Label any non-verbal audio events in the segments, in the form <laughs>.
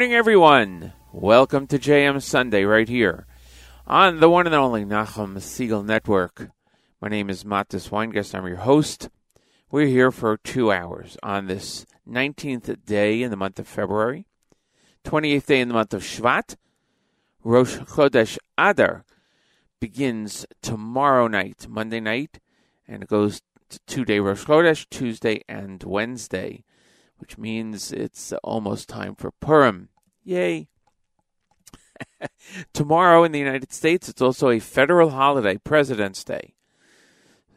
morning, everyone. Welcome to JM Sunday right here on the one and only Nachum Segal Network. My name is Matis Weingast. I'm your host. We're here for two hours on this 19th day in the month of February, 28th day in the month of Shvat. Rosh Chodesh Adar begins tomorrow night, Monday night, and it goes to two day Rosh Chodesh, Tuesday and Wednesday which means it's almost time for Purim. Yay! <laughs> Tomorrow in the United States, it's also a federal holiday, President's Day.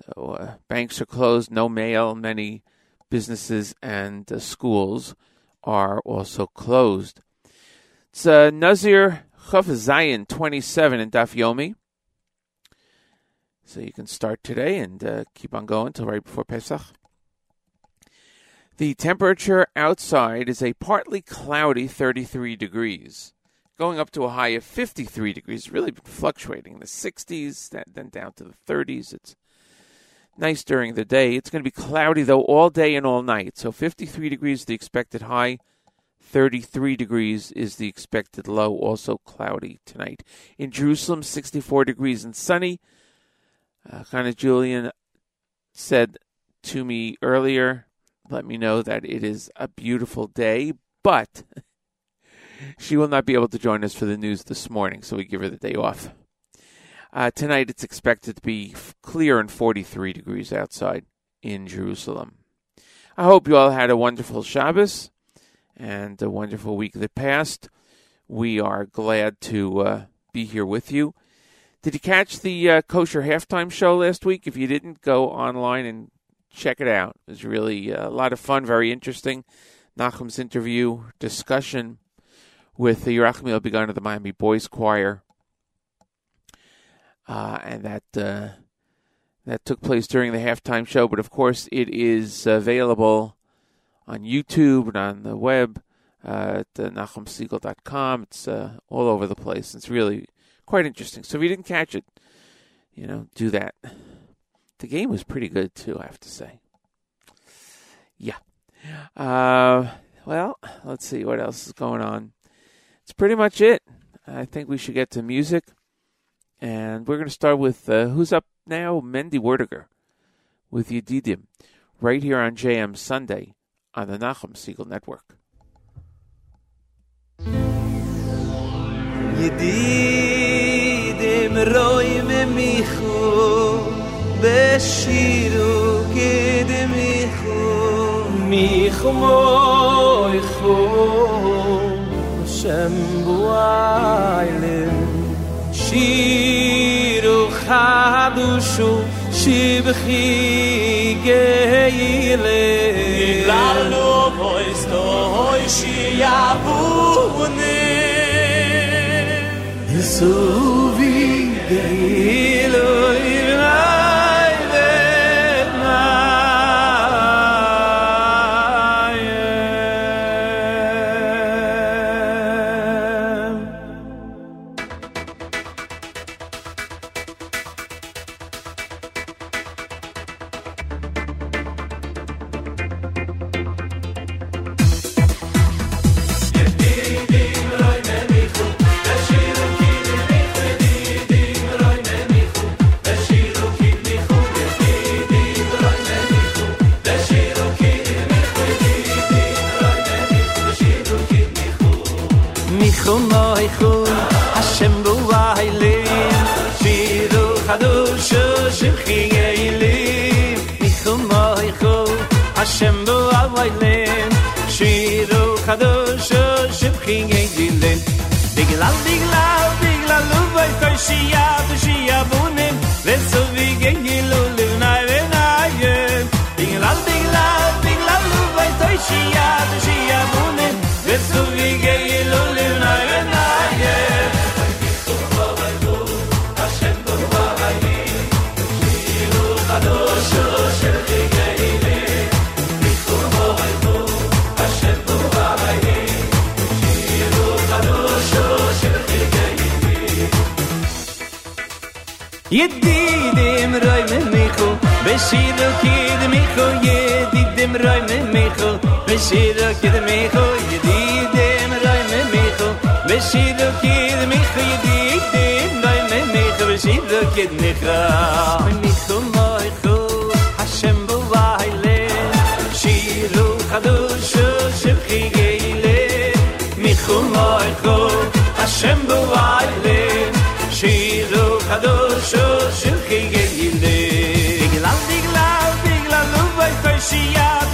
So uh, banks are closed, no mail. Many businesses and uh, schools are also closed. It's uh, Nazir Chaf Zayin 27 in Daf Yomi. So you can start today and uh, keep on going until right before Pesach. The temperature outside is a partly cloudy 33 degrees, going up to a high of 53 degrees. Really been fluctuating in the 60s, then down to the 30s. It's nice during the day. It's going to be cloudy though all day and all night. So 53 degrees is the expected high. 33 degrees is the expected low, also cloudy tonight. In Jerusalem, 64 degrees and sunny. Uh, kind of Julian said to me earlier let me know that it is a beautiful day, but <laughs> she will not be able to join us for the news this morning, so we give her the day off. Uh, tonight it's expected to be clear and 43 degrees outside in Jerusalem. I hope you all had a wonderful Shabbos and a wonderful week that passed. We are glad to uh, be here with you. Did you catch the uh, kosher halftime show last week? If you didn't, go online and check it out. It was really uh, a lot of fun, very interesting. Nachum's interview discussion with the Yerachmiel Begun of the Miami Boys Choir, uh, and that uh, that took place during the halftime show. But of course, it is available on YouTube and on the web uh, at uh, NachumSegal.com. It's uh, all over the place. It's really quite interesting. So if you didn't catch it, you know, do that. The game was pretty good too, I have to say. Yeah. Uh, well, let's see what else is going on. It's pretty much it. I think we should get to music, and we're going to start with uh, who's up now, Mendy Werdiger, with Yedidim, right here on JM Sunday on the Nachum Segal Network. Yedidim בשירו ged mi khu mi khu moy khu shem buay le shiru khadu shu shib khi gei le sto hoy bu ne bin ey lil ikh kum a ikh a shembul white lane street o kadosh ship king ain din lane big love big love vaysoy shia du shia shiya letso Yedid im roim mecho Beshid o kid mecho Yedid im roim mecho Beshid o kid mecho Yedid im roim mecho Beshid o kid mecho Yedid im roim mecho Beshid o kid mecho Mecho moicho Hashem bovayle Shiru chadushu Shivchi geile Mecho moicho Hashem Shiru khador sho shil khigel yinde glal glal glal lo vay fashiyat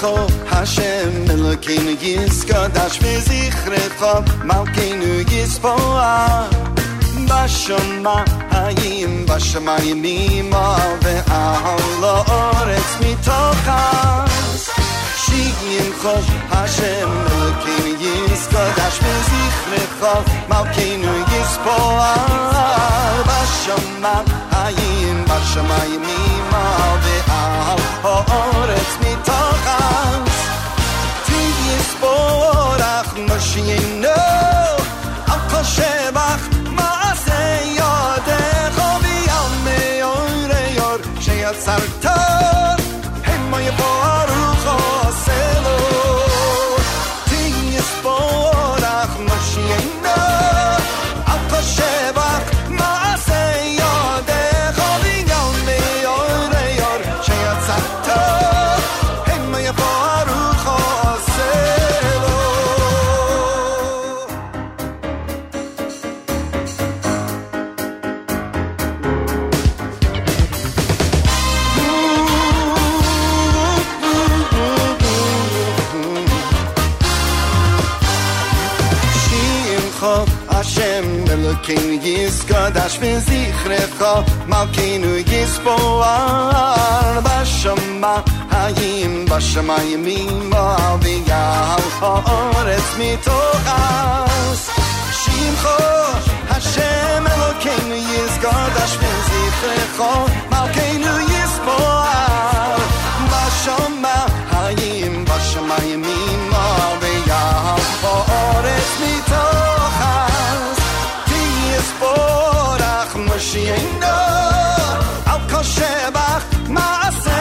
hashem lekin yis gadash mi zikhre kho malkin yis po a bashma hayim bashma yimi ma ve a hola mi toka shigim kho hashem lekin yis gadash mi zikhre kho malkin yis po a bashma hayim bashma yimi ma ve av har årets mitt tak hans Tidje spår Elokeinu Yizkadash V'zichrecha Malkeinu Yisboar Bashama. Hayim Bashamayimim V'yal Ha'aretz Mitochas Shimcha Hashem Elokeinu Yizkadash V'zichrecha Malkeinu Yisboar Bashama. Hayim Bashamayimim V'yal Ha'aretz Mitochas Tiyisborach Moshiachnu Al kol shebach Maaseh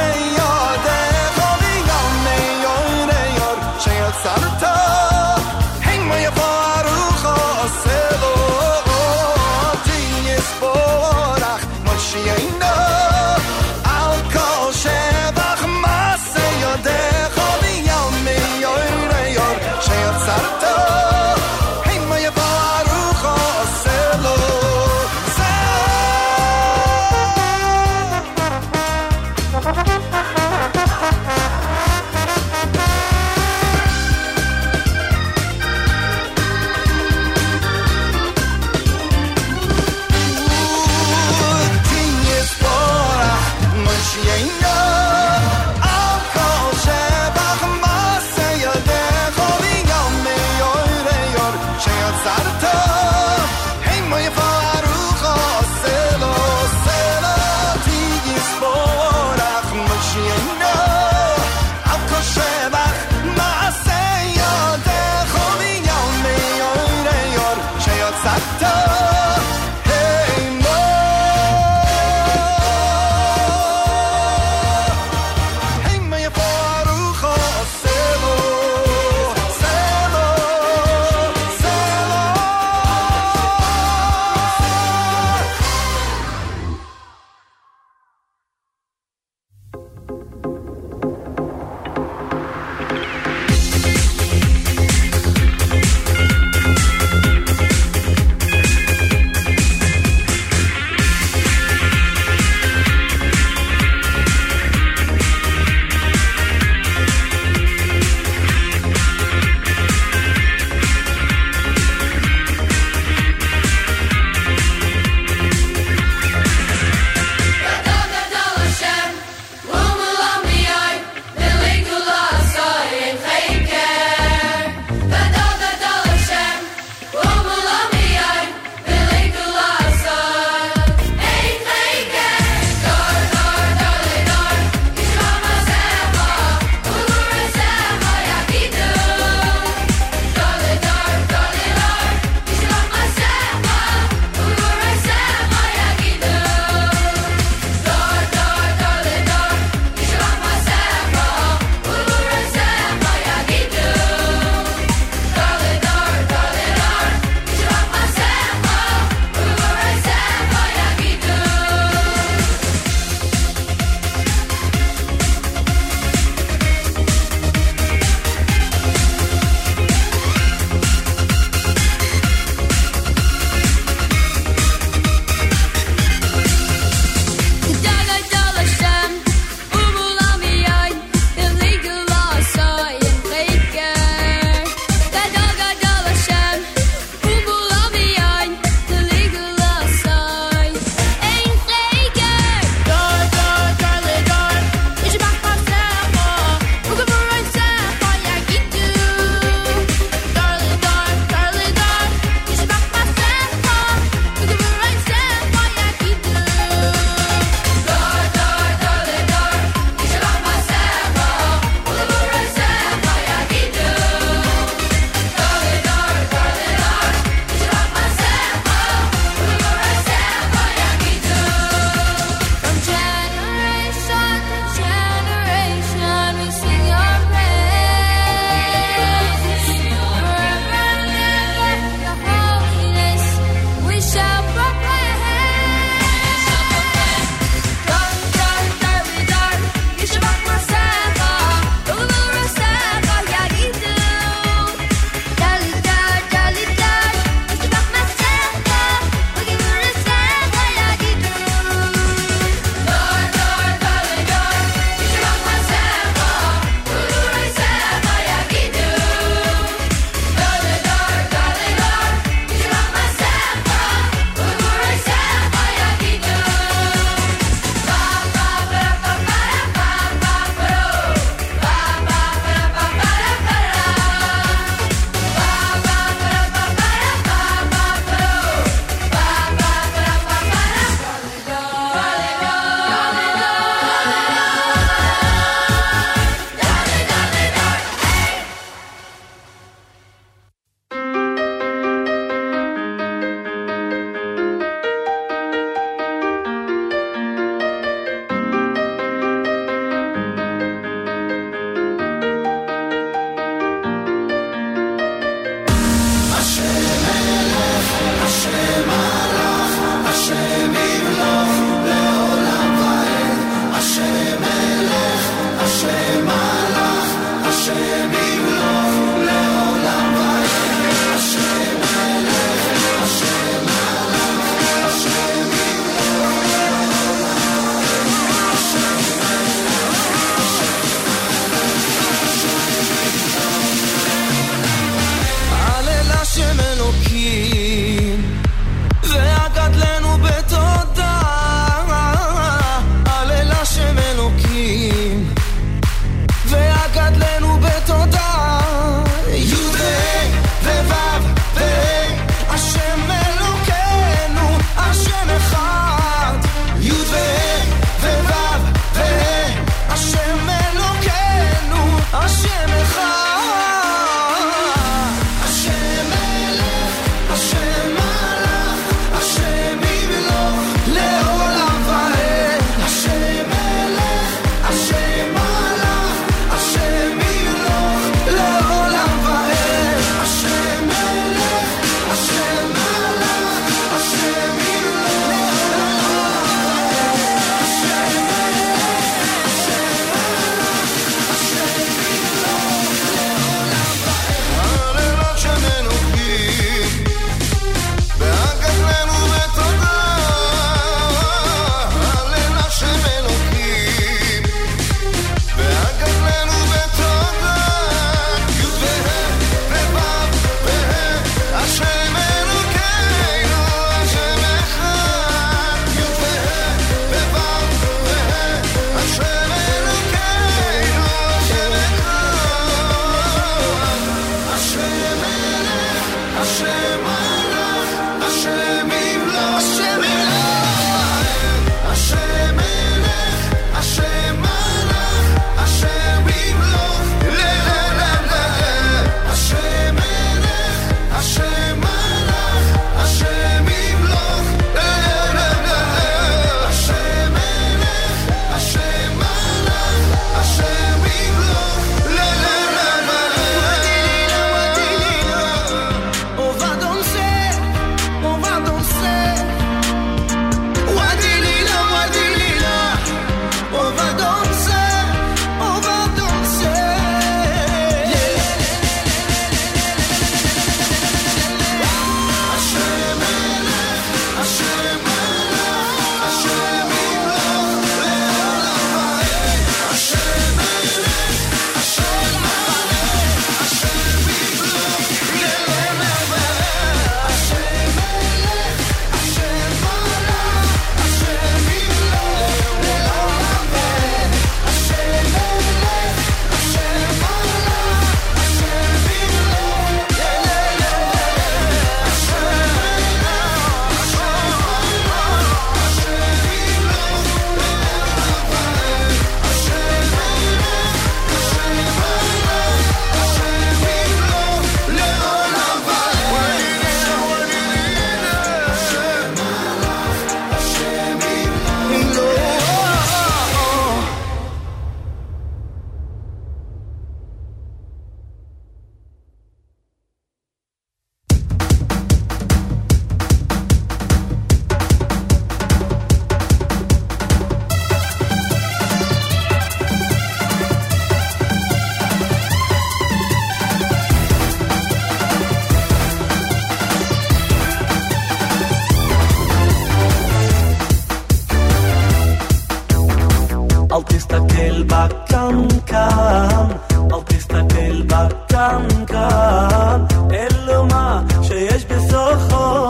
תסתכל בקנקן, אלו מה שיש בסופו,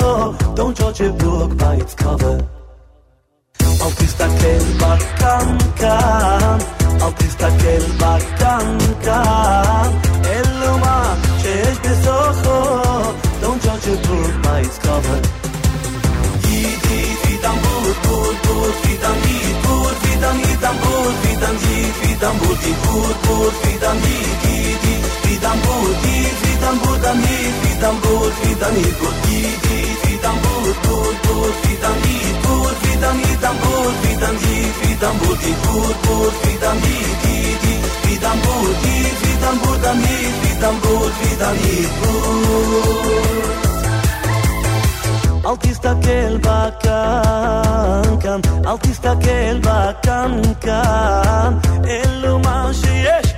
don't judge a book by its cover. אל תסתכל בקנקן, אל תסתכל בקנקן, אלו מה שיש בסופו, don't judge a book by its cover. Yid, yid, yid, am bud, bud, bud, yid, am yid, bud, yid, am yid, am bud, yid, am yid, yid, am bud, yid, bud, bud, yid, am yid, yid, yid, yid, am bud, yid, yid, am bud, am yid, yid, am bud, yid, am yid, bud, yid, yid, yid, am bud, bud, bud, yid, am yid, bud, yid, am yid, am bud, yid, am yid, yid, am bud, yid, bud, bud,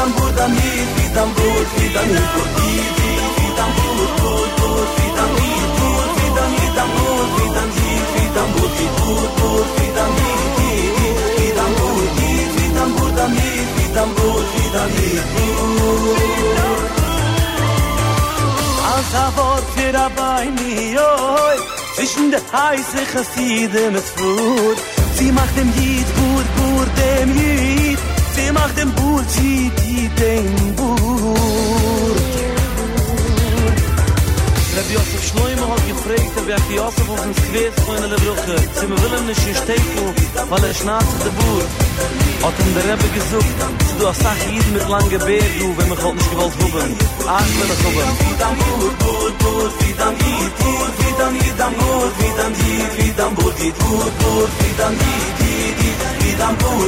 אל תסתכל בקנקן, אל תסתכל בקנקן, אלו מה שיש בסופו, don't judge a book by its cover. Get it? Als er Wort für dabei nie oi Zwischen der heiße Chasside mit Flut Sie macht dem Jid gut, gut dem Jid די מאכט den בול די די den בול Der Biosse Schleume hat gefragt, ob ich Biosse auf dem Quiz von einer Brücke. Sie mir ihm nicht in Steifel, weil er schnarrt der Buhr. Hat ihm der Rebbe gesucht, sie du hast auch jeden mit langen Beer, du, wenn wir Gott nicht gewollt hoben Ach, wenn wir das haben. Wie dann Buhr, Buhr, Buhr, wie dann geht, Buhr, wie dann geht, dann Buhr, wie dann geht, wie dann Buhr, wie dann Buhr, wie dann geht, wie dann Buhr,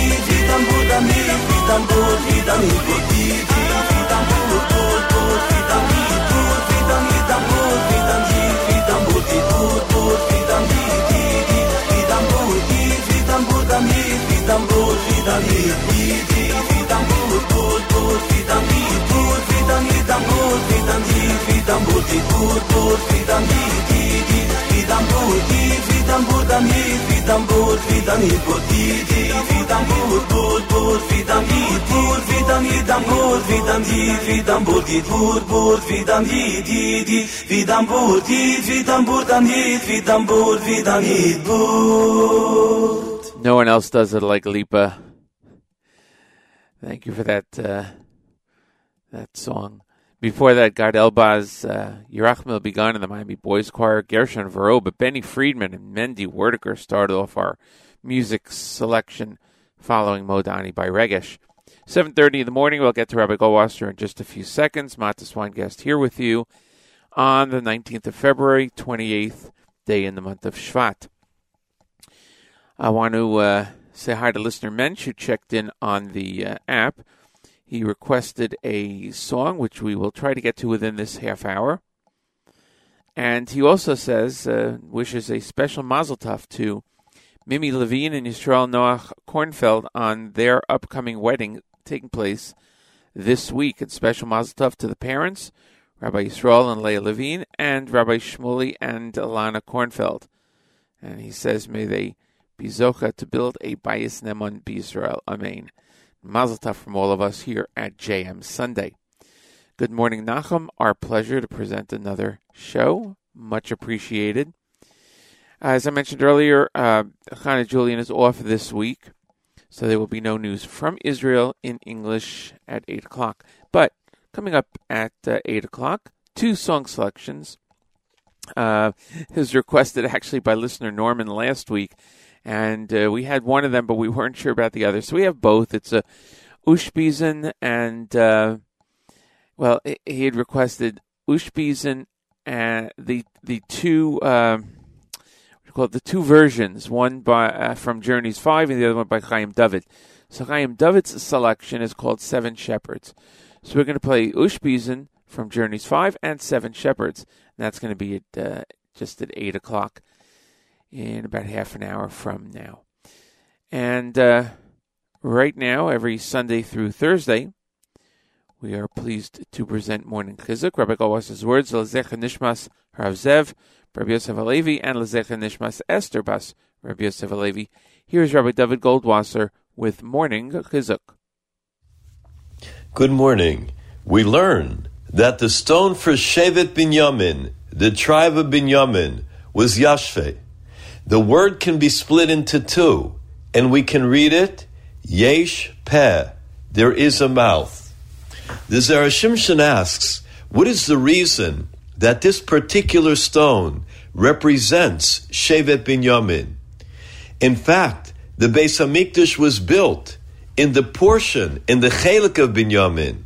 Jid, Jid, Vidam Jid, Vidam Burt, Vidam Jid, Vidam Burt, Vidam Burt vidam burt git burt burt vidam hit hit vidam burt hit vidam hit vidam burt vidam hit burt No one else does it like Lipa. Thank you for that uh, that song. Before that, Gad Elbaz, uh, Yerachmiel Begun and the Miami Boys Choir, Gershon Vero, but Benny Friedman and Mendy Werdiger started off our music selection following Modani by Regesh. 7.30 in the morning, we'll get to Rabbi Goldwasser in just a few seconds. Matis Weingast here with you on the 19th of February, 28th day in the month of Shvat. I want to uh, say hi to listener Mensch who checked in on the uh, app. He requested a song which we will try to get to within this half hour. And he also says, uh, wishes a special mazel tov to Mimi Levine and Yisrael Noach Kornfeld on their upcoming wedding taking place this week. And special mazel tov to the parents, Rabbi Yisrael and Leah Levine, and Rabbi Shmuley and Alana Kornfeld. And he says, may they be zocha to build a bayis neman b'Yisrael. Amen. Mazel tov from all of us here at JM Sunday. Good morning, Nachum. Our pleasure to present another show. Much appreciated. As I mentioned earlier, uh, Chana Julian is off this week, so there will be no news from Israel in English at 8 o'clock. But Coming up at uh, 8 o'clock, two song selections. Uh, <laughs> it requested actually by listener Norman last week, and uh, we had one of them, but we weren't sure about the other. So we have both. It's a Ushpizin and, uh, well, he had requested Ushpizin and the the two um, call it the two versions, one by uh, from Journeys Five and the other one by Chaim David. So Chaim David's selection is called Seven Shepherds. So we're going to play Ushpizin from Journeys 5 and Seven Shepherds. And that's going to be at uh, just at 8 o'clock in about half an hour from now. And uh, right now, every Sunday through Thursday, we are pleased to present Morning Chizuk. Rabbi Goldwasser's words, Lezecha Nishmas Rav Zev, Rabbi Yosef Alevi, and Lezecha Nishmas Esther Bas, Rabbi Yosef Alevi. Here's Rabbi David Goldwasser with Morning Chizuk. Good morning. We learn that the stone for Shevet Binyamin, the tribe of Binyamin, was Yashpeh. The word can be split into two, and we can read it Yesh Peh. There is a mouth. The Zera Shimshon asks, what is the reason that this particular stone represents Shevet Binyamin? In fact, the Beis Hamikdash was built in the portion, in the chelik of Binyamin.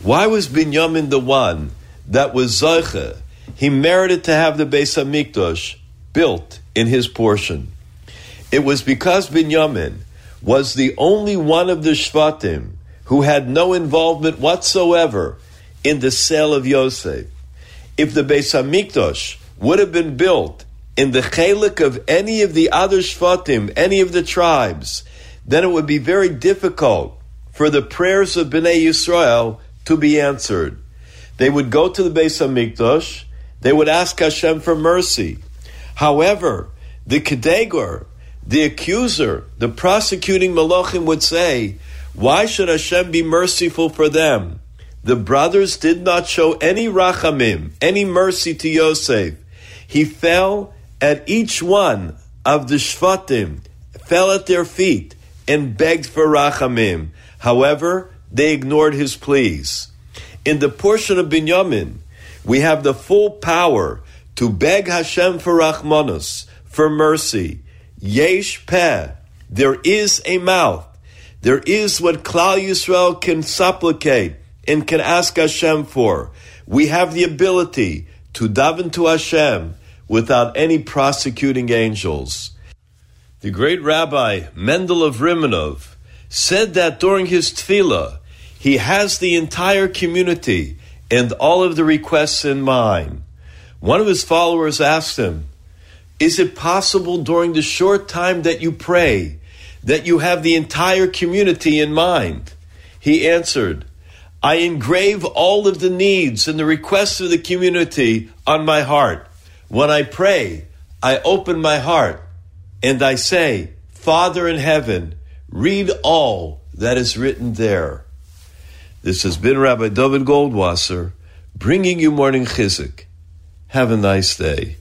Why was Binyamin the one that was Zoche? He merited to have the Beis Hamikdash built in his portion. It was because Binyamin was the only one of the Shvatim who had no involvement whatsoever in the sale of Yosef. If the Beis Hamikdash would have been built in the chelik of any of the other shvatim, any of the tribes, then it would be very difficult for the prayers of Bnei Yisrael to be answered. They would go to the Beis Hamikdash, they would ask Hashem for mercy. However, the Kedegor, the accuser, the prosecuting Malachim would say, why should Hashem be merciful for them? The brothers did not show any rachamim, any mercy to Yosef. He fell at each one of the Shvatim, fell at their feet and begged for rachamim. However, they ignored his pleas. In the portion of Binyamin, we have the full power to beg Hashem for rachmanus, for mercy. Yesh peh. There is a mouth. There is what Klal Yisrael can supplicate and can ask Hashem for. We have the ability to daven to Hashem without any prosecuting angels. The great Rabbi Mendel of Rimanov said that during his tefillah, he has the entire community and all of the requests in mind. One of his followers asked him, Is it possible during the short time that you pray that you have the entire community in mind? He answered, I engrave all of the needs and the requests of the community on my heart. When I pray, I open my heart and I say, Father in heaven, read all that is written there. This has been Rabbi David Goldwasser bringing you morning chizuk. Have a nice day.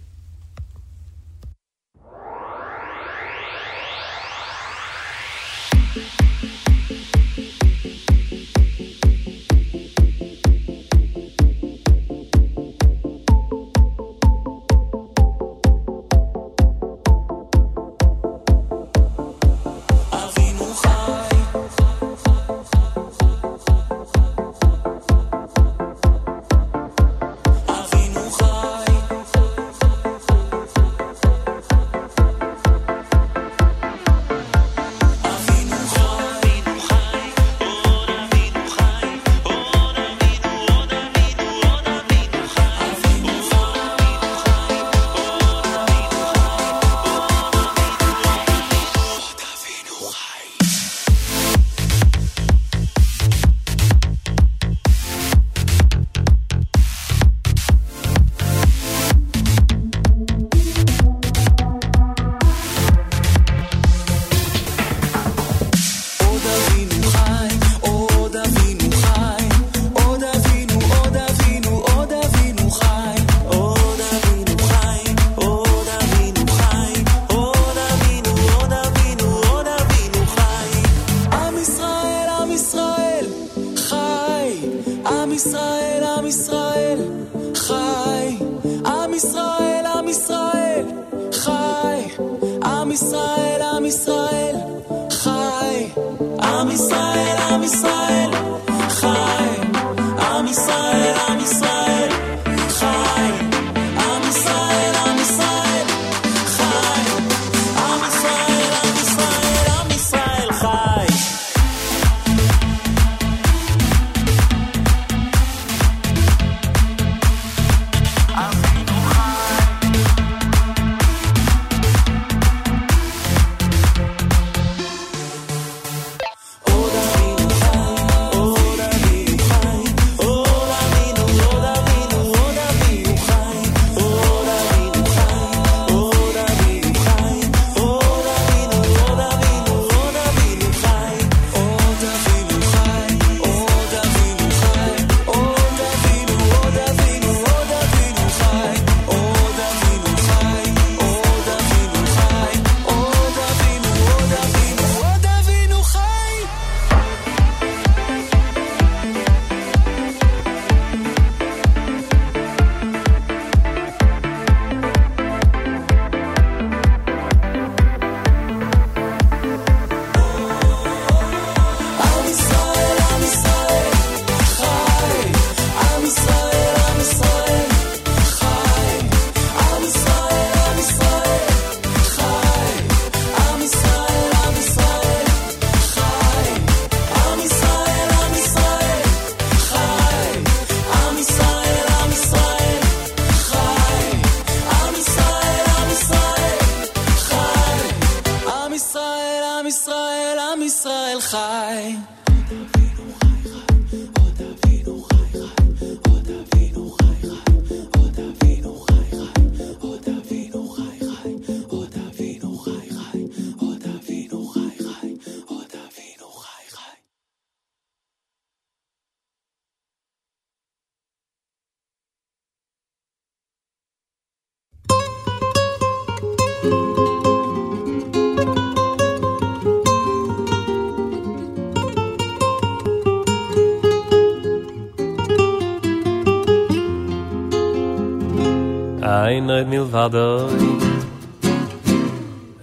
Mare milvado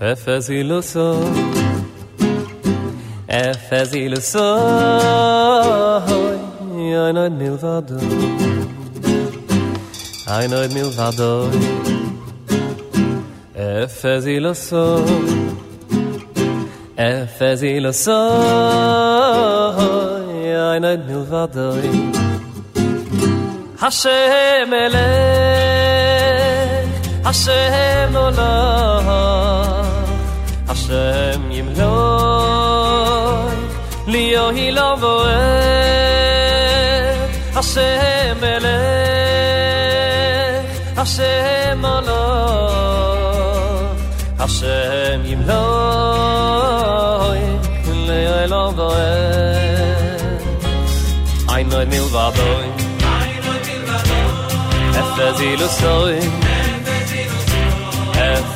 Efes iluso Efes iluso Einod milvado Einod milvado Efes iluso Efes iluso Einod milvado Hashem elei Hashem seem Hashem love I Hilo you Hashem Leo Hashem love Hashem I seem Hilo I seem alone I seem you love Efe I love her I'm not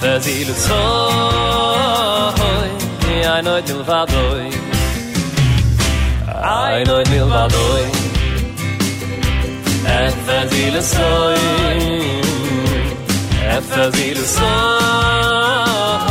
Fez ilu tsoi Ni ay noy mil vadoi Ay noit mil vadoi Fez ilu tsoi Fez ilu tsoi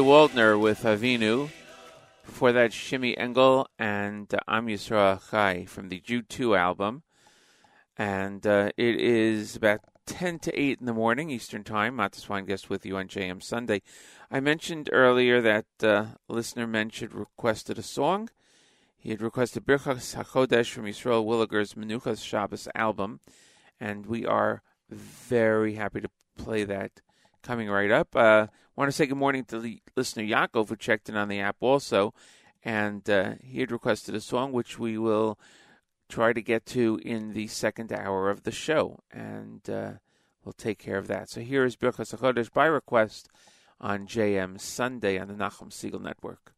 Waldner with Avinu. Before that, Shimmy Engel and uh, Am Yisrael Chai from the Jude 2 album. And uh, it is about 10 to 8 in the morning, Eastern Time. Weingast with you on JM Sunday. I mentioned earlier that uh, listener mentioned requested a song. He had requested Birchas HaChodesh from Yisrael Williger's Menuchas Shabbos album. And we are very happy to play that coming right up. Uh, want to say good morning to the listener Yaakov, who checked in on the app also. And uh, he had requested a song which we will try to get to in the second hour of the show. And uh, we'll take care of that. So here is Birchas HaChodesh by request on JM Sunday on the Nachum Segal Network.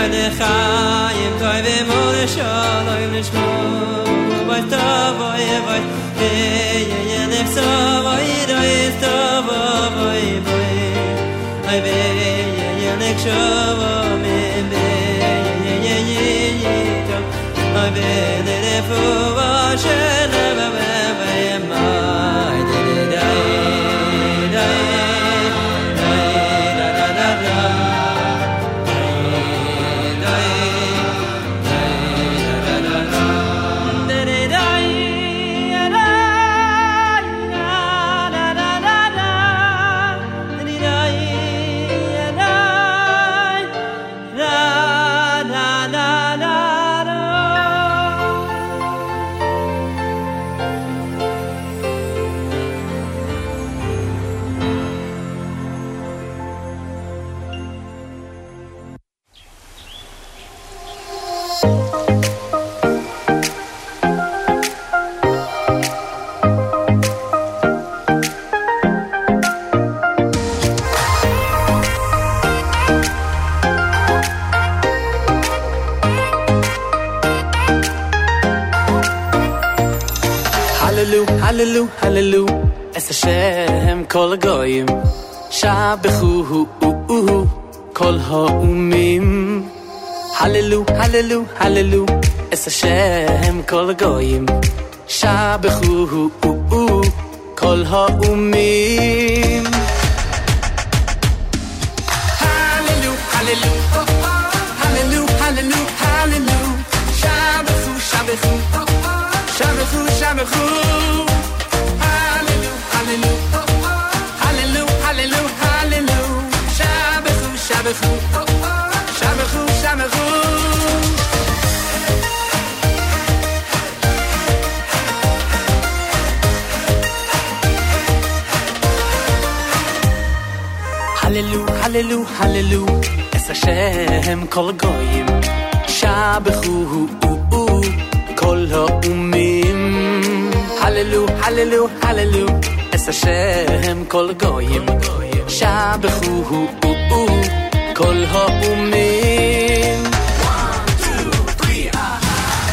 weil der Chai im Toi dem Ore Shaloi Nishmo Weil da wo ihr wollt Hey, ja, ja, nef so wo ihr doi ist da wo ihr Ay, be, ja, ja, nek scho me be Ja, ja, ja, ja, ja, ja, ja, ja, ja, ja, ja, ja, hu hu hu Kol ha'umim. Hallelu, hallelu, hallelu Es Hashem kol goyim Shabechu hu hu hu Kol ha'umim. Hallelu, Hallelujah, hallelujah. Es Hashem kol goyim. Shabechu kol ha'umim. Hallelujah, hallelujah, hallelujah. Es Hashem kol goyim. Shabechu kol ha'umim. Ah. Oh, oh.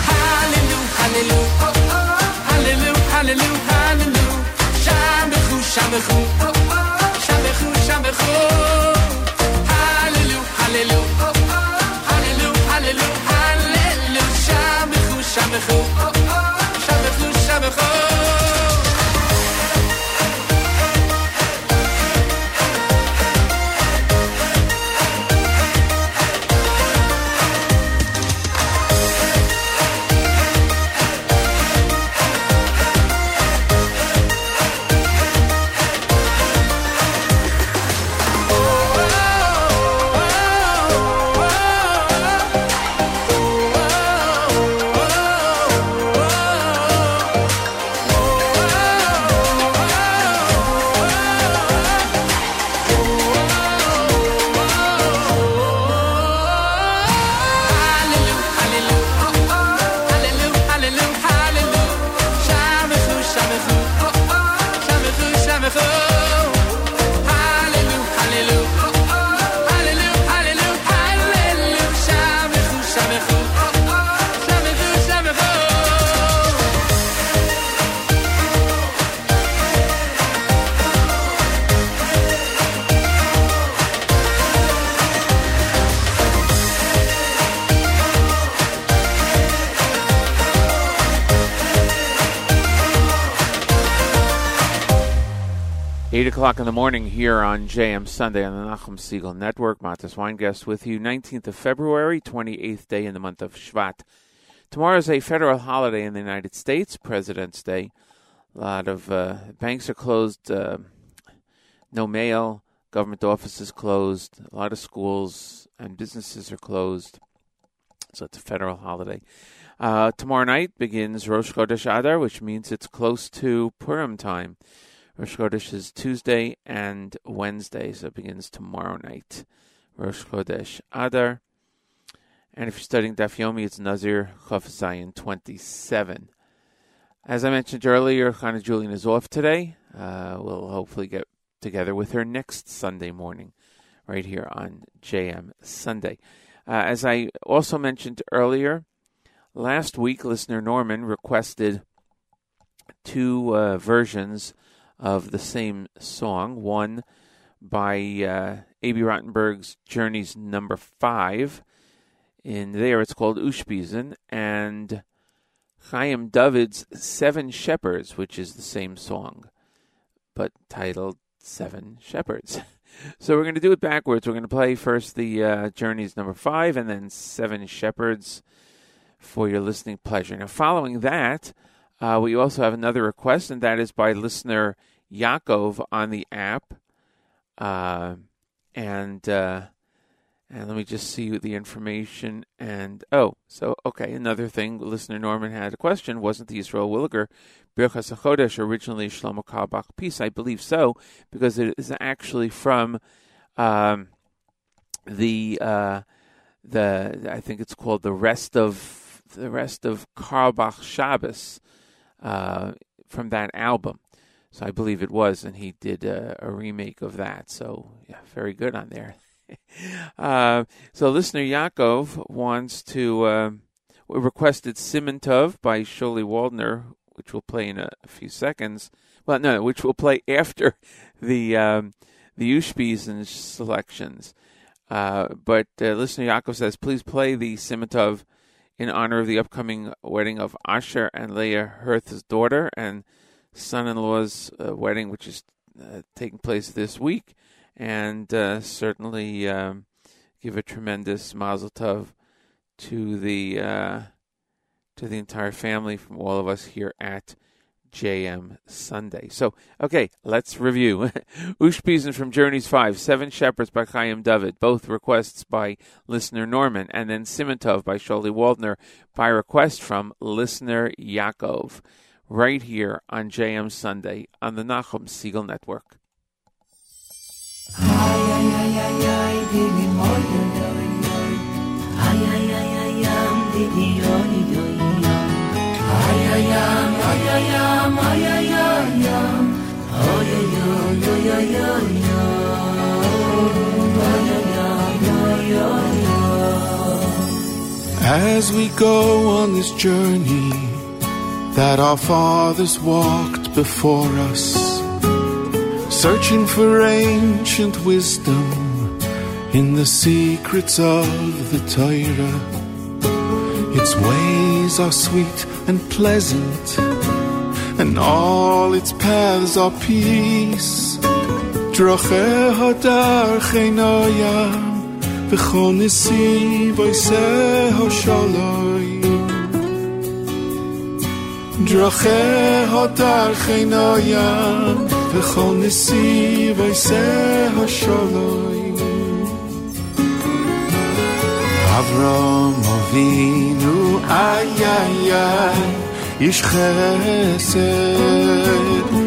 Hallelujah, hallelujah, hallelujah, hallelujah, hallelujah. Shamechu, Shamechu, shamechu, oh, oh. O'clock in the morning here on JM Sunday on the Nachum Segal Network. Matis Weingast with you. 19th of February, 28th day in the month of Shvat. Tomorrow is a federal holiday in the United States, President's Day. A lot of uh, banks are closed, uh, no mail, government offices closed, a lot of schools and businesses are closed. So it's a federal holiday. Uh, tomorrow night begins Rosh Chodesh Adar, which means it's close to Purim time. Rosh Chodesh is Tuesday and Wednesday, so it begins tomorrow night. Rosh Chodesh Adar. And if you're studying Daf Yomi, it's Nazir Chaf Zayin 27. As I mentioned earlier, Chana Julian is off today. Uh, we'll hopefully get together with her next Sunday morning, right here on JM Sunday. Uh, as I also mentioned earlier, last week listener Norman requested two uh, versions of the same song. One by uh, Abie Rotenberg's Journeys number five. In there, it's called Ushpizin, and Chaim David's Seven Shepherds, which is the same song, but titled Seven Shepherds. <laughs> So we're going to do it backwards. We're going to play first the uh, Journeys number five, and then Seven Shepherds for your listening pleasure. Now, following that, uh, we also have another request, and that is by listener Yaakov on the app. Uh, and uh, and let me just see the information. And oh, so okay, another thing. Listener Norman had a question. Wasn't the Israel Williger Birchas HaChodesh originally Shlomo Carlebach piece? I believe so, because it is actually from um, the uh, the I think it's called the rest of the rest of Carlebach Shabbos uh, from that album. So I believe it was, and he did a, a remake of that. So yeah, very good on there. <laughs> uh, so listener Yaakov wants to uh, requested Simintov by Sholi Waldner, which we'll play in a, a, few seconds. Well, no, which we'll play <laughs> after the um, the Ushpizin selections. Uh, but uh, listener Yaakov says, please play the Simintov in honor of the upcoming wedding of Asher and Leah Herth's daughter and son-in-law's uh, wedding, which is uh, taking place this week, and uh, certainly um, give a tremendous mazel tov to the uh, to the entire family from all of us here at JM Sunday. So, okay, let's review. <laughs> Ushpizin from Journeys 5, Seven Shepherds by Chaim David, both requests by listener Norman, and then Simantov by Sholi Waldner by request from listener Yaakov, right here on JM Sunday on the Nachum Segal Network. As we go on this journey that our fathers walked before us, searching for ancient wisdom in the secrets of the Torah. Its ways are sweet and pleasant, and all its paths are peace. Droche hadar chenoyam, v'chonesi voise hoshaloi. Droche hadar chenoyam, v'chonesi voise hoshaloi. Avram Avinu, ay ay ay, ish chesed. Yitzchak Avinu,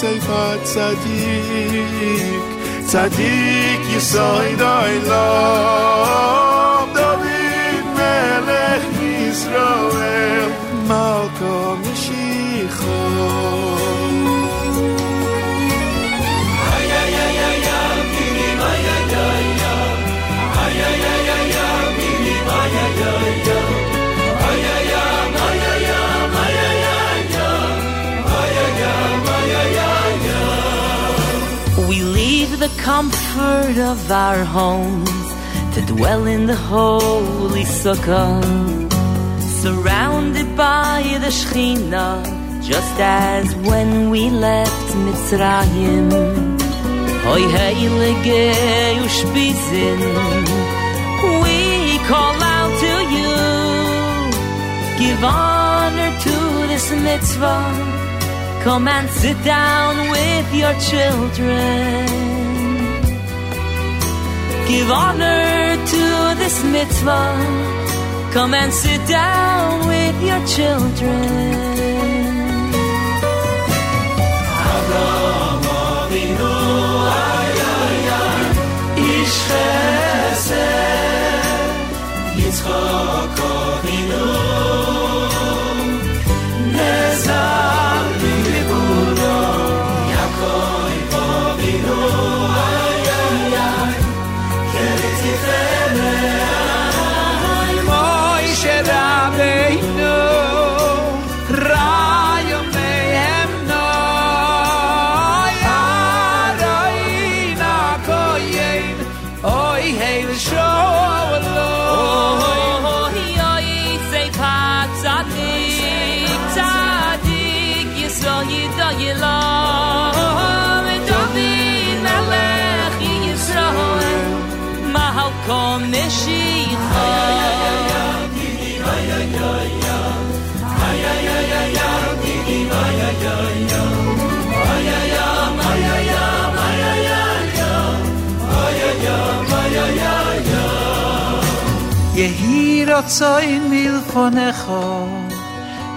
seifa tzadik. Tzadik yisoy doy lo david melech israel malko mishichot the comfort of our homes to dwell in the holy sukkah, surrounded by the Shekhinah, just as when we left Mitzrayim. Hoy heilige ushpizin, we call out to you, give honor to this mitzvah. Come and sit down with your children. Give honor to this mitzvah. Come and sit down with your children. Abraham Avinu, ay ay ay, Ish Chesed, Yitzchak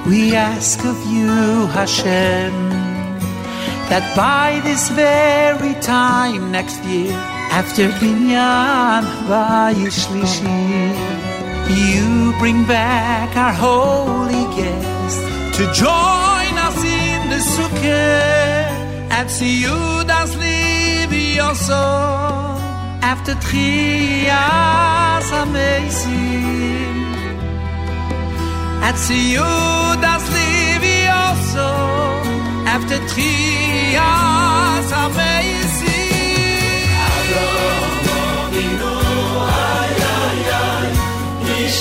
We ask of you, Hashem That by this very time next year After Binyan Vayishlishi You bring back our holy guest To join us in the Sukkah And see you das live your soul After Trias Amazing and see you das live also after Ay, ay, ay, ich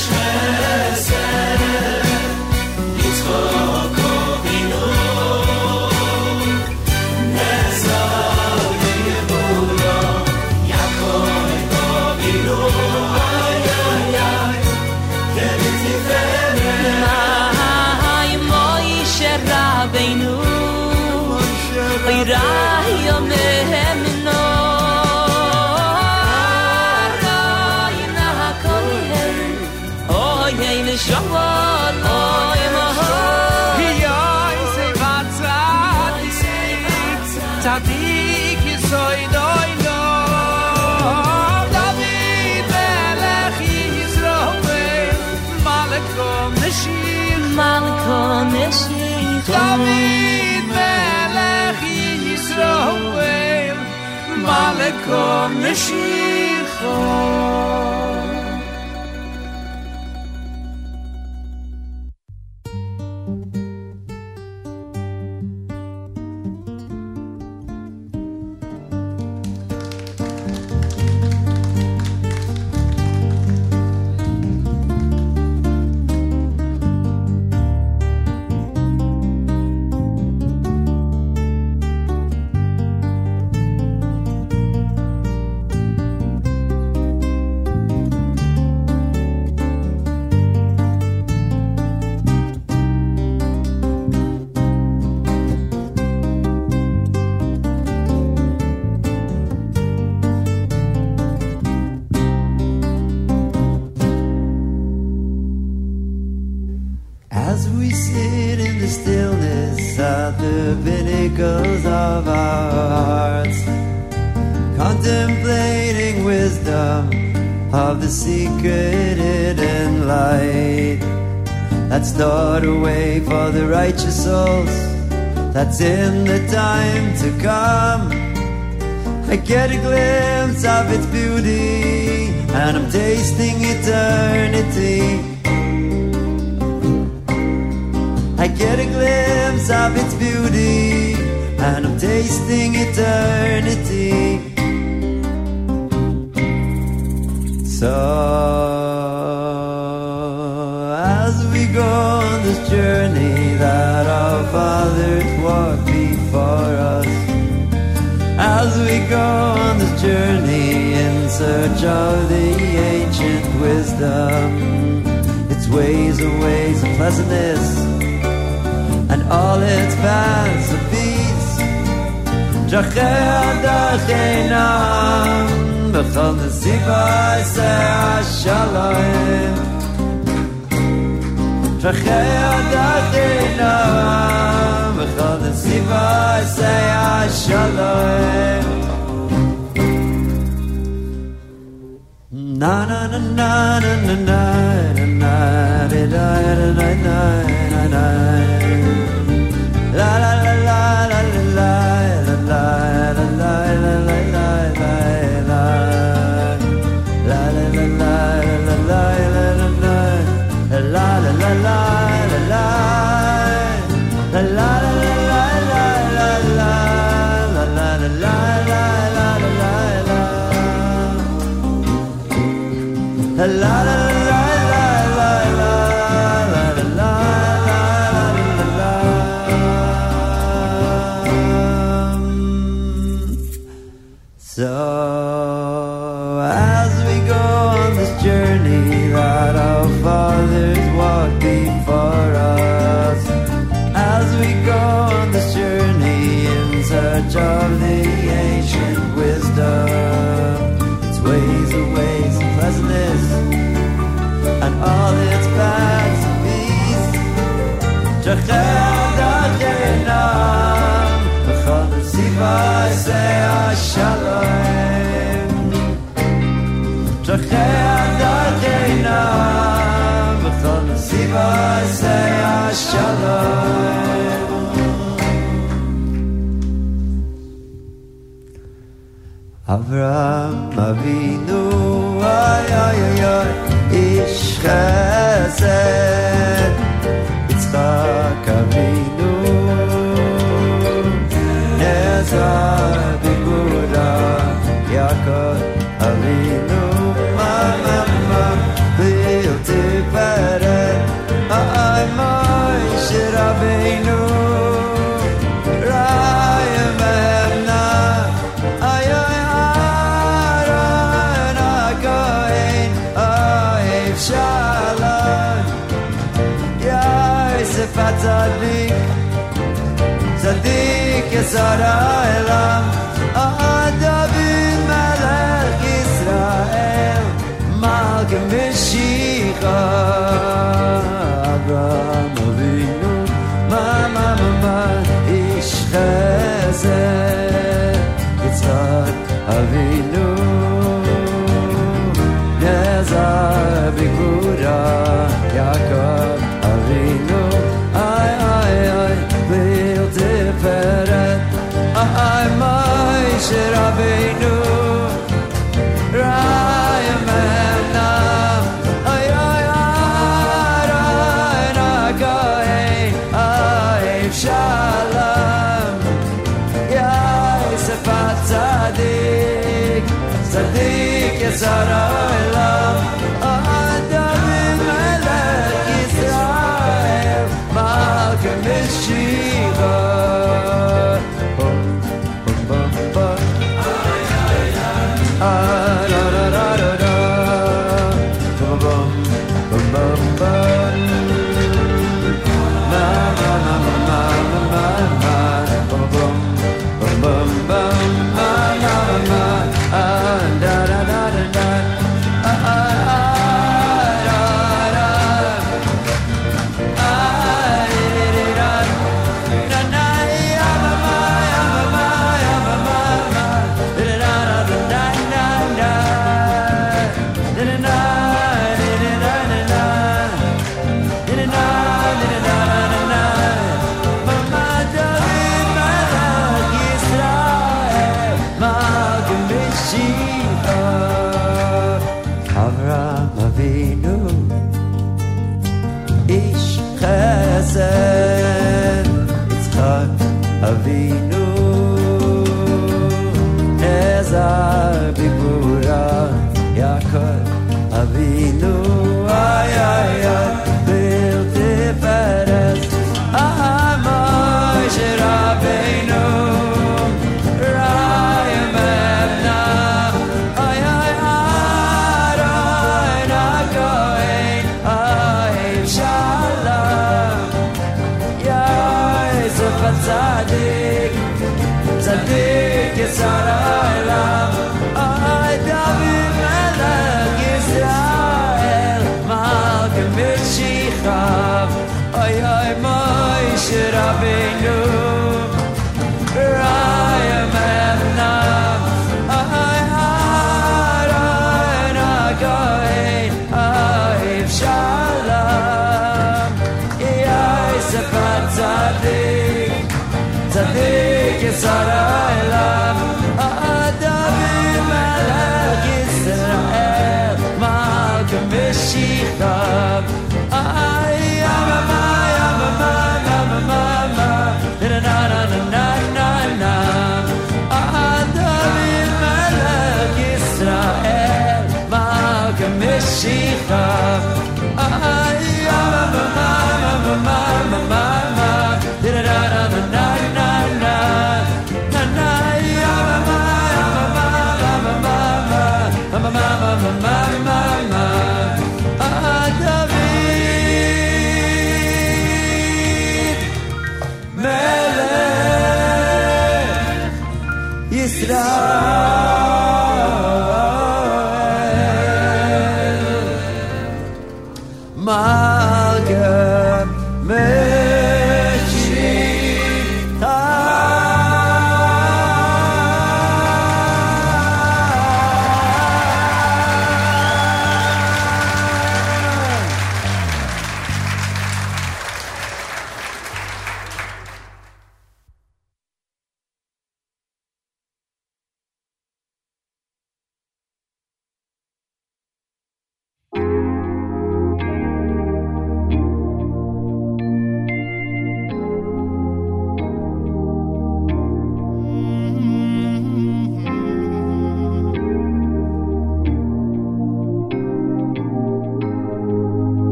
Makom Mashiach pinnacles of our hearts, contemplating wisdom of the secret hidden light that's stored away for the righteous souls that's in the time to come. I get a glimpse of its beauty, and I'm tasting eternity. I get a glimpse of its beauty, and I'm tasting eternity. So, as we go on this journey that our fathers walked before us, as we go on this journey in search of the ancient wisdom, its ways are ways of pleasantness all its peace. Drachei Adachinam B'chol Nesivai Se'ah Shalom Drachei Adachinam B'chol Nesivai Se'ah Shalom Na na na na na na na na na da da da da da la la Avinu ay ay ay ay ish chesed. Yitzchak Avinu Nezah bigula Yaakov Avinu. Zara ela ad dav meleh israel mal kemishira gad modino mama mama ich khaseh git zar av Uh... inside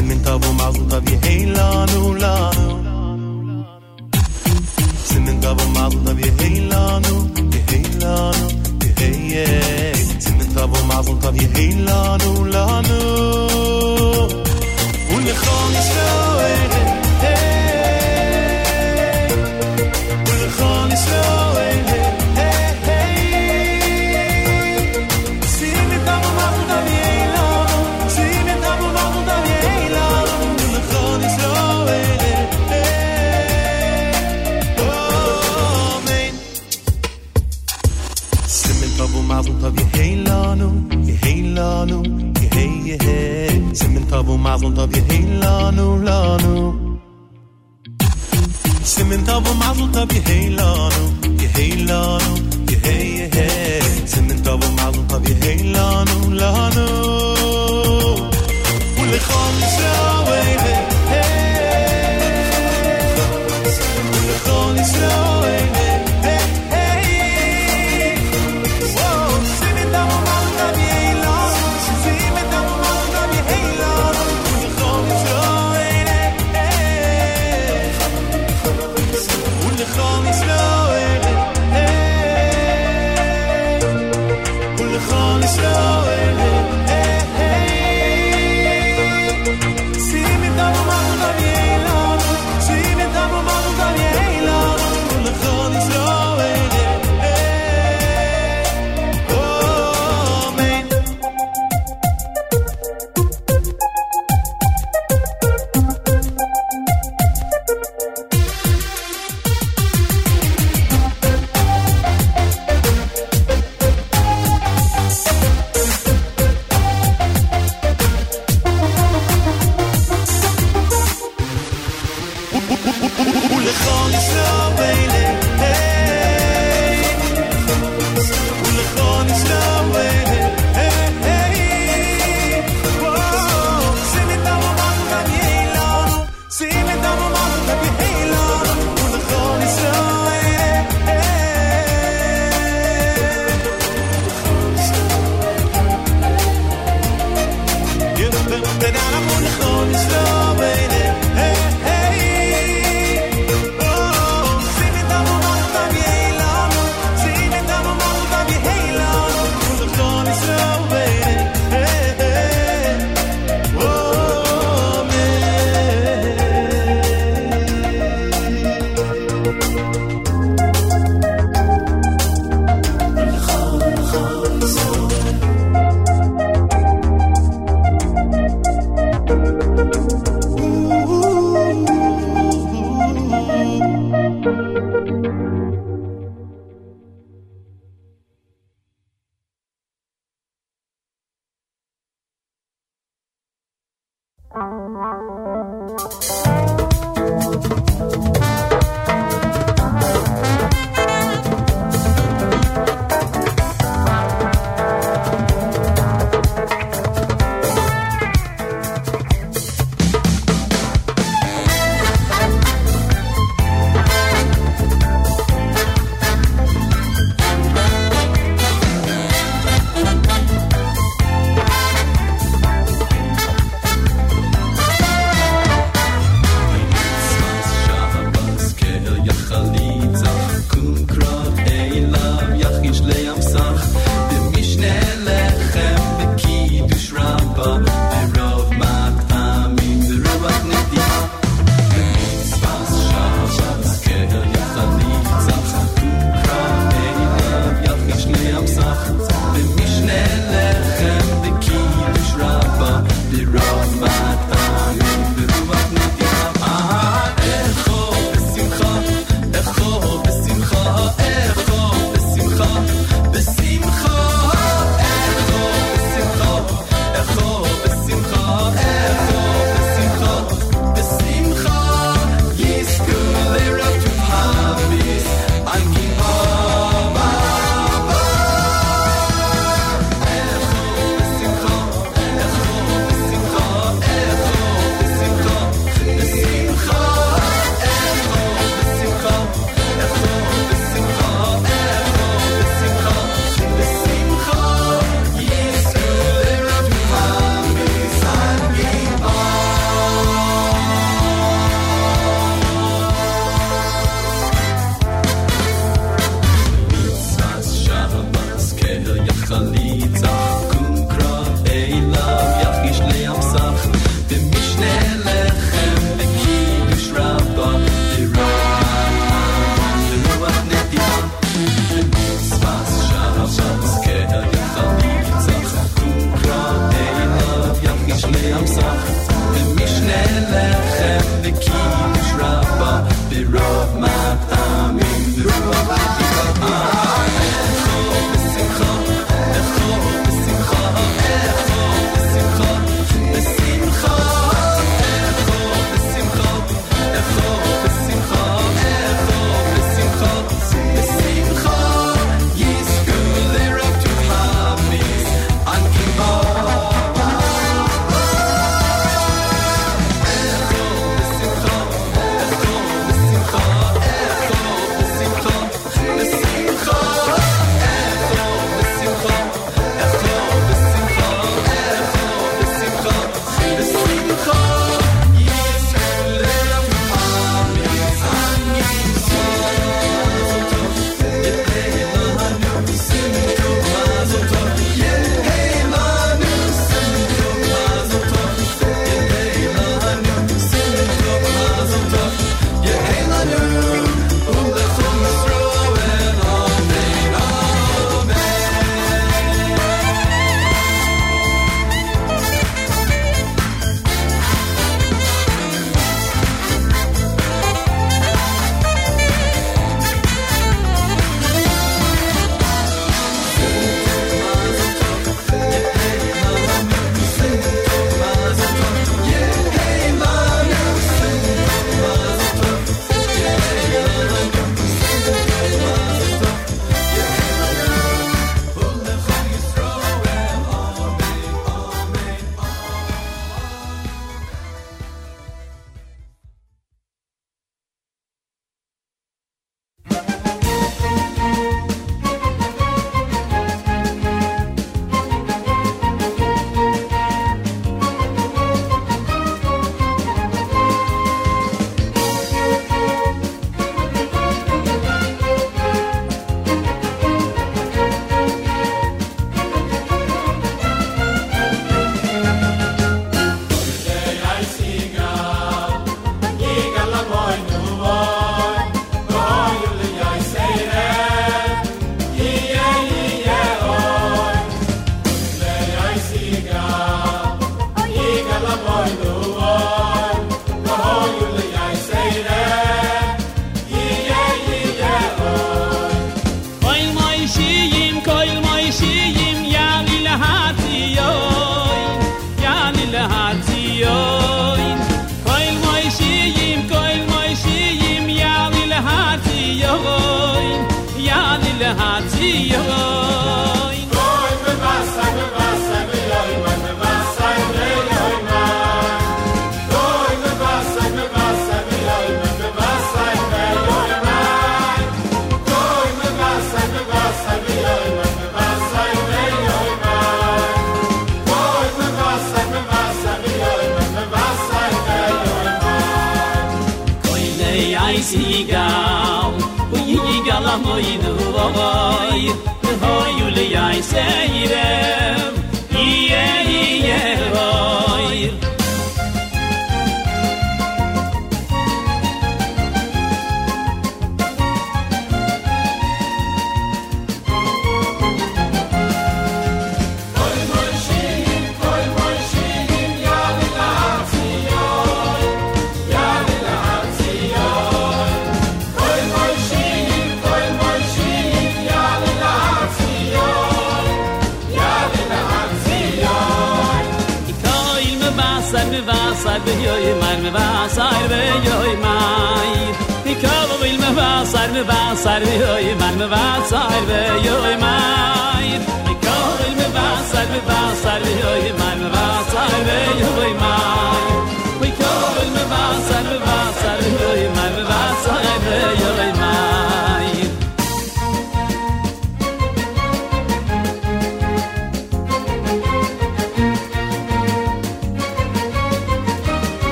Cimenta bomba luta vieja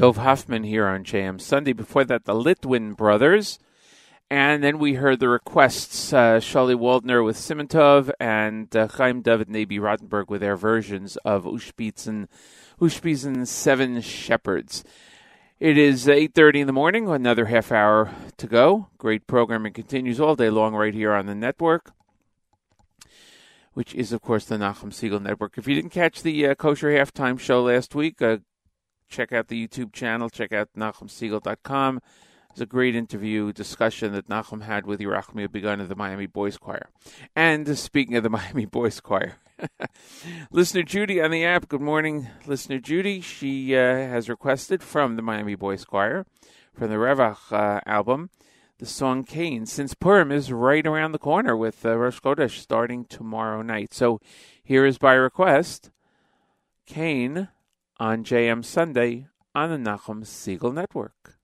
Dove Hoffman here on JM Sunday. Before that, the Litwin Brothers. And then we heard the requests, uh, Waldner with Simantov and uh, Chaim David and Abie Rotenberg with their versions of Ushpizin, Ushpizin's Seven Shepherds. It is 8.30 in the morning, another half hour to go. Great programming continues all day long right here on the network, which is, of course, the Nachum Segal Network. If you didn't catch the uh, Kosher Halftime Show last week, uh, check out the YouTube channel, check out NachumSegal.com. It's a great interview discussion that Nachum had with Yerachmiel Begun of the Miami Boys Choir. And uh, speaking of the <laughs> Miami Boys Choir, <laughs> listener Judy on the app, good morning, listener Judy. She uh, has requested from the Miami Boys Choir, from the Revach uh, album, the song Cain, since Purim is right around the corner with uh, Rosh Chodesh starting tomorrow night. So here is by request, Cain on JM Sunday on the Nachum Segal Network.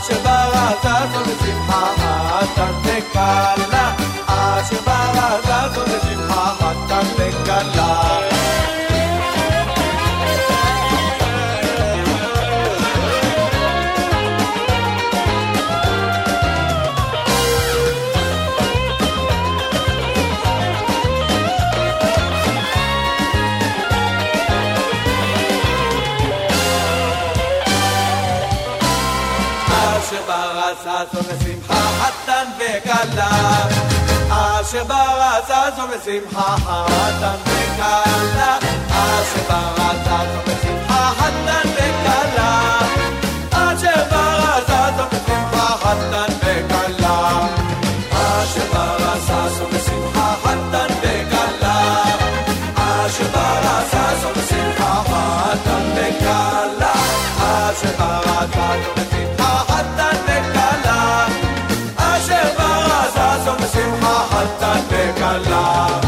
שברזה זו בשמחה אטן וכלה אשר ברזה זו בשמחה אטן וכלה זו לשמחה חתן וכלה. אשר ברצה זו בשמחה חתן וכלה. אשר ברצה זו בשמחה חתן וכלה. אשר ברצה זו בשמחה חתן וכלה. אשר ברצה זו בשמחה חתן love.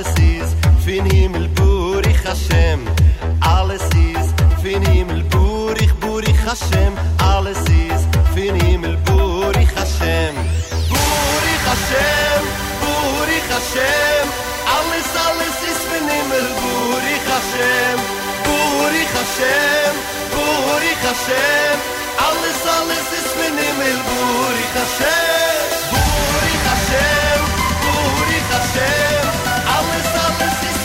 alles ist fin himmel bur ich hashem. Alles ist fin himmel bur ich bur ich hashem. Alles ist fin himmel bur ich hashem. Bur ich hashem bur ich hashem. Alles alles ist fin himmel bur ich hashem. Bur ich hashem bur ich hashem. Alles alles ist fin himmel bur ich hashem. Bur ich hashem bur ich hashem. this is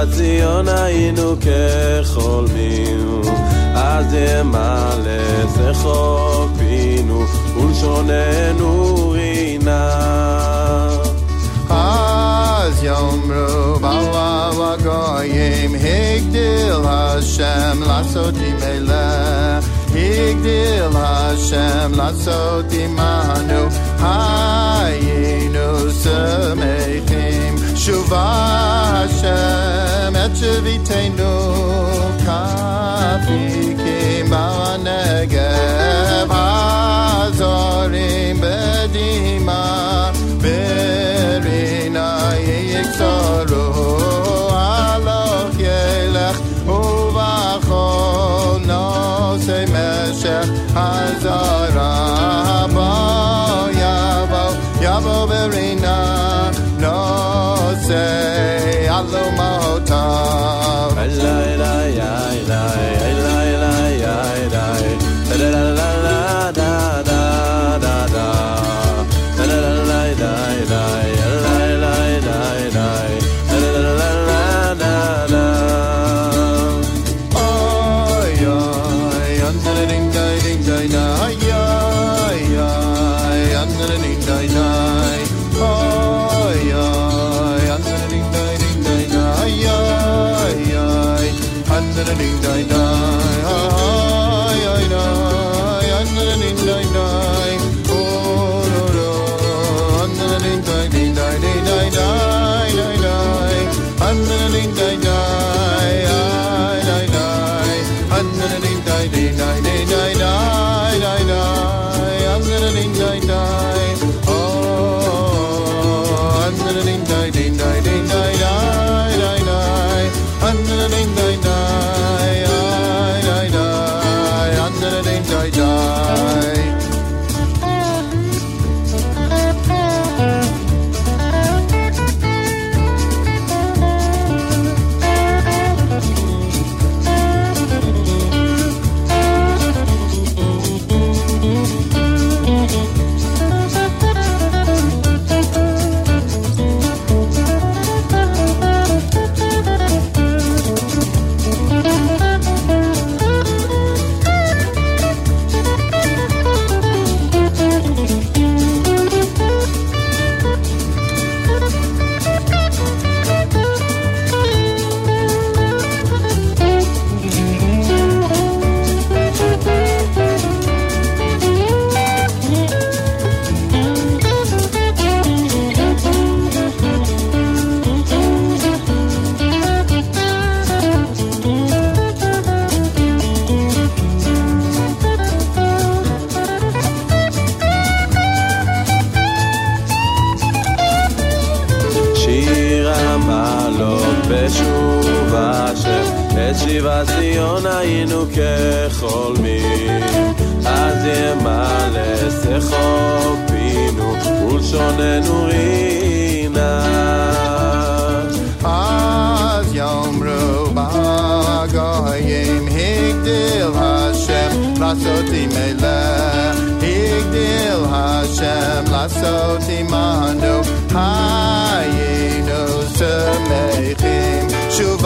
עד ציון היינו כחולמים, אז ימלא זכור פינו, ולשוננו רינה. אז יאמרו באו הגויים, הגדיל השם לעשות מלך. הגדיל השם לעשות עמנו, היינו שמחים, שובה השם ricevitendo caffè היינו כחולמים אז ימלא שחוק פינו ולשוננו רינה אז יאמרו בגויים הגדיל השם לעשות מלך הגדיל השם לעשות עמנו היינו שמחים שוב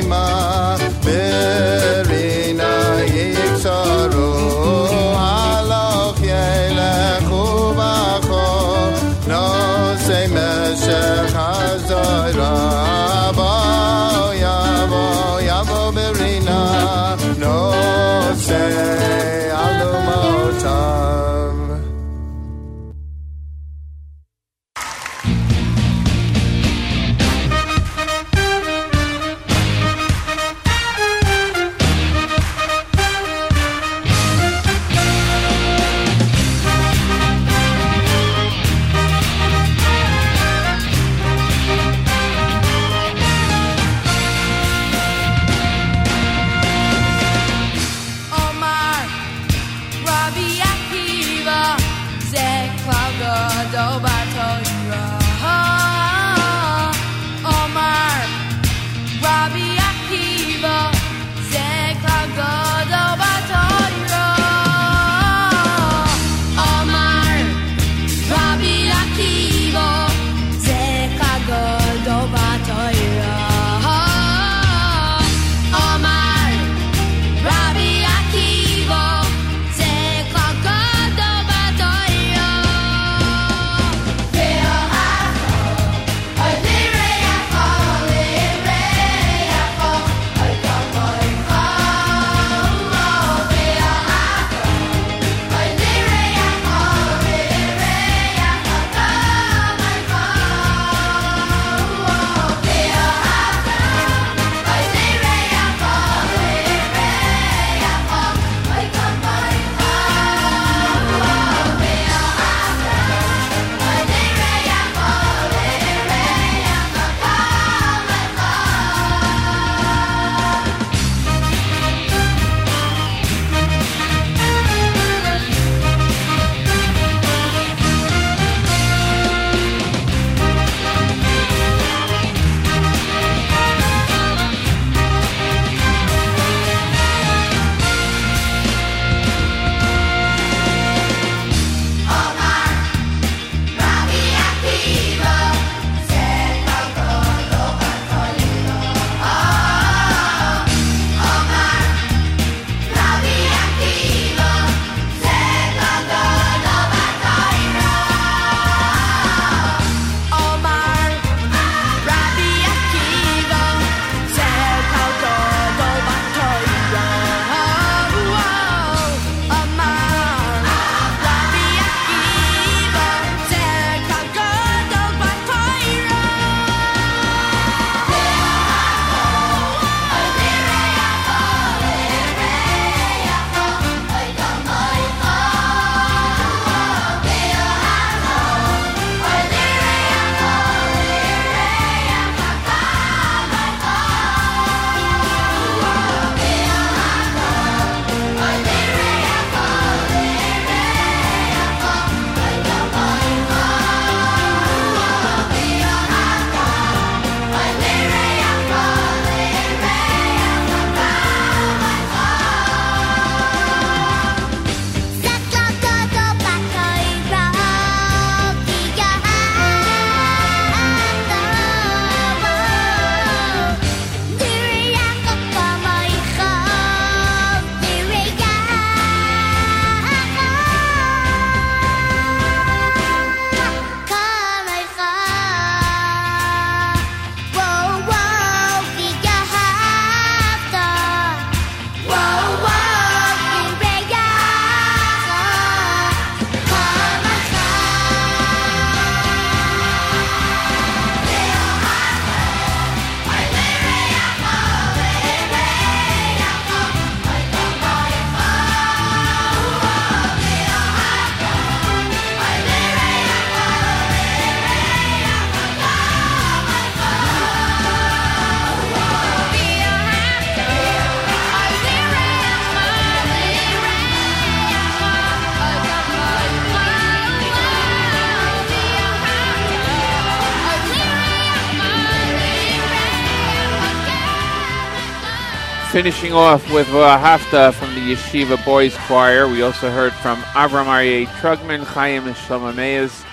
finishing off with uh, Hafta from the Yeshiva Boys Choir. We also heard from Avram Aryeh Trugman, Chaim Shlomo Meyers,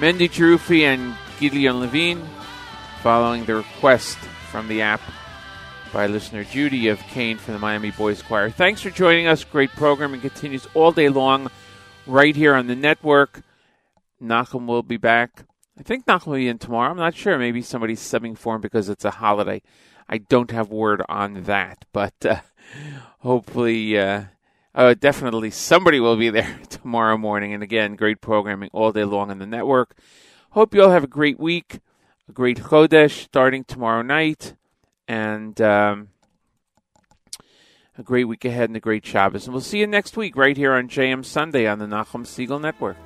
Mendy Cherufi, and Gideon Levine, following the request from the app by listener Judy of Kane from the Miami Boys Choir. Thanks for joining us. Great program and continues all day long right here on the network. Nachum will be back. I think Nachum will be in tomorrow. I'm not sure. Maybe somebody's subbing for him because it's a holiday. I don't have word on that, but uh, hopefully, uh, uh, definitely somebody will be there <laughs> tomorrow morning. And again, great programming all day long on the network. Hope you all have a great week, a great Chodesh starting tomorrow night, and um, a great week ahead and a great Shabbos. And we'll see you next week right here on JM Sunday on the Nachum Segal Network.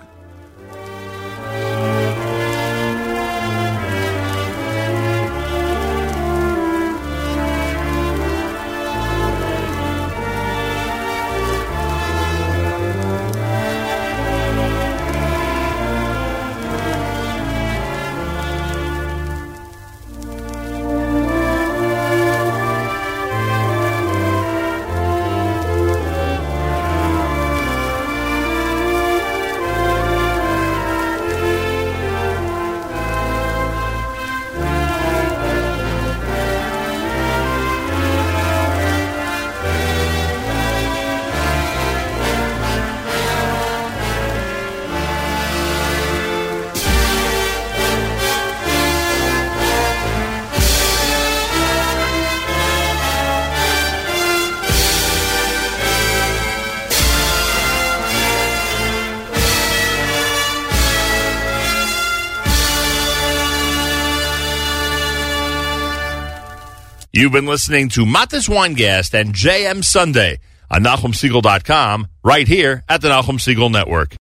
You've been listening to Matis Weingast and JM Sunday on NachumSegal.com right here at the Nachum Segal Network.